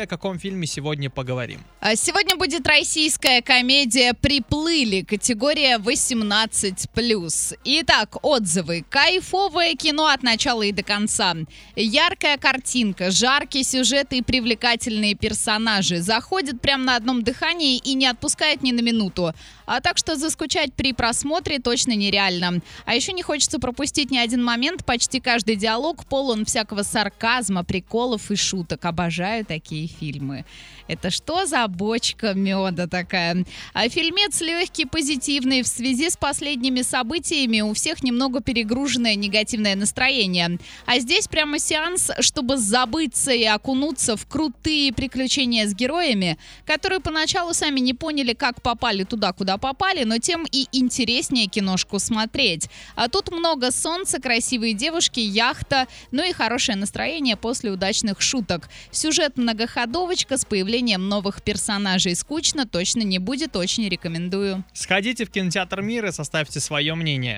О каком фильме сегодня поговорим? А Сегодня будет российская комедия «Приплыли», категория 18+. Итак, отзывы. Кайфовое кино от начала и до конца. Яркая картинка, жаркий сюжет и привлекательные персонажи. Заходит прямо на одном дыхании и не отпускает ни на минуту. А так что заскучать при просмотре точно нереально. А еще не хочется пропустить ни один момент. Почти каждый диалог полон всякого сарказма, приколов и шуток. Обожаю такие фильмы. Это что за бочка меда такая? А фильмец легкий, позитивный. В связи с последними событиями у всех немного перегруженное негативное настроение. А здесь прямо сеанс, чтобы забыться и окунуться в крутые приключения с героями, которые поначалу сами не поняли, как попали туда, куда попали, но тем и интереснее киношку смотреть. А тут много солнца, красивые девушки, яхта, ну и хорошее настроение после удачных шуток. Сюжет многоходовочка с появлением новых персонажей. Скучно точно не будет, очень рекомендую. Сходите в кинотеатр мира и составьте свое мнение.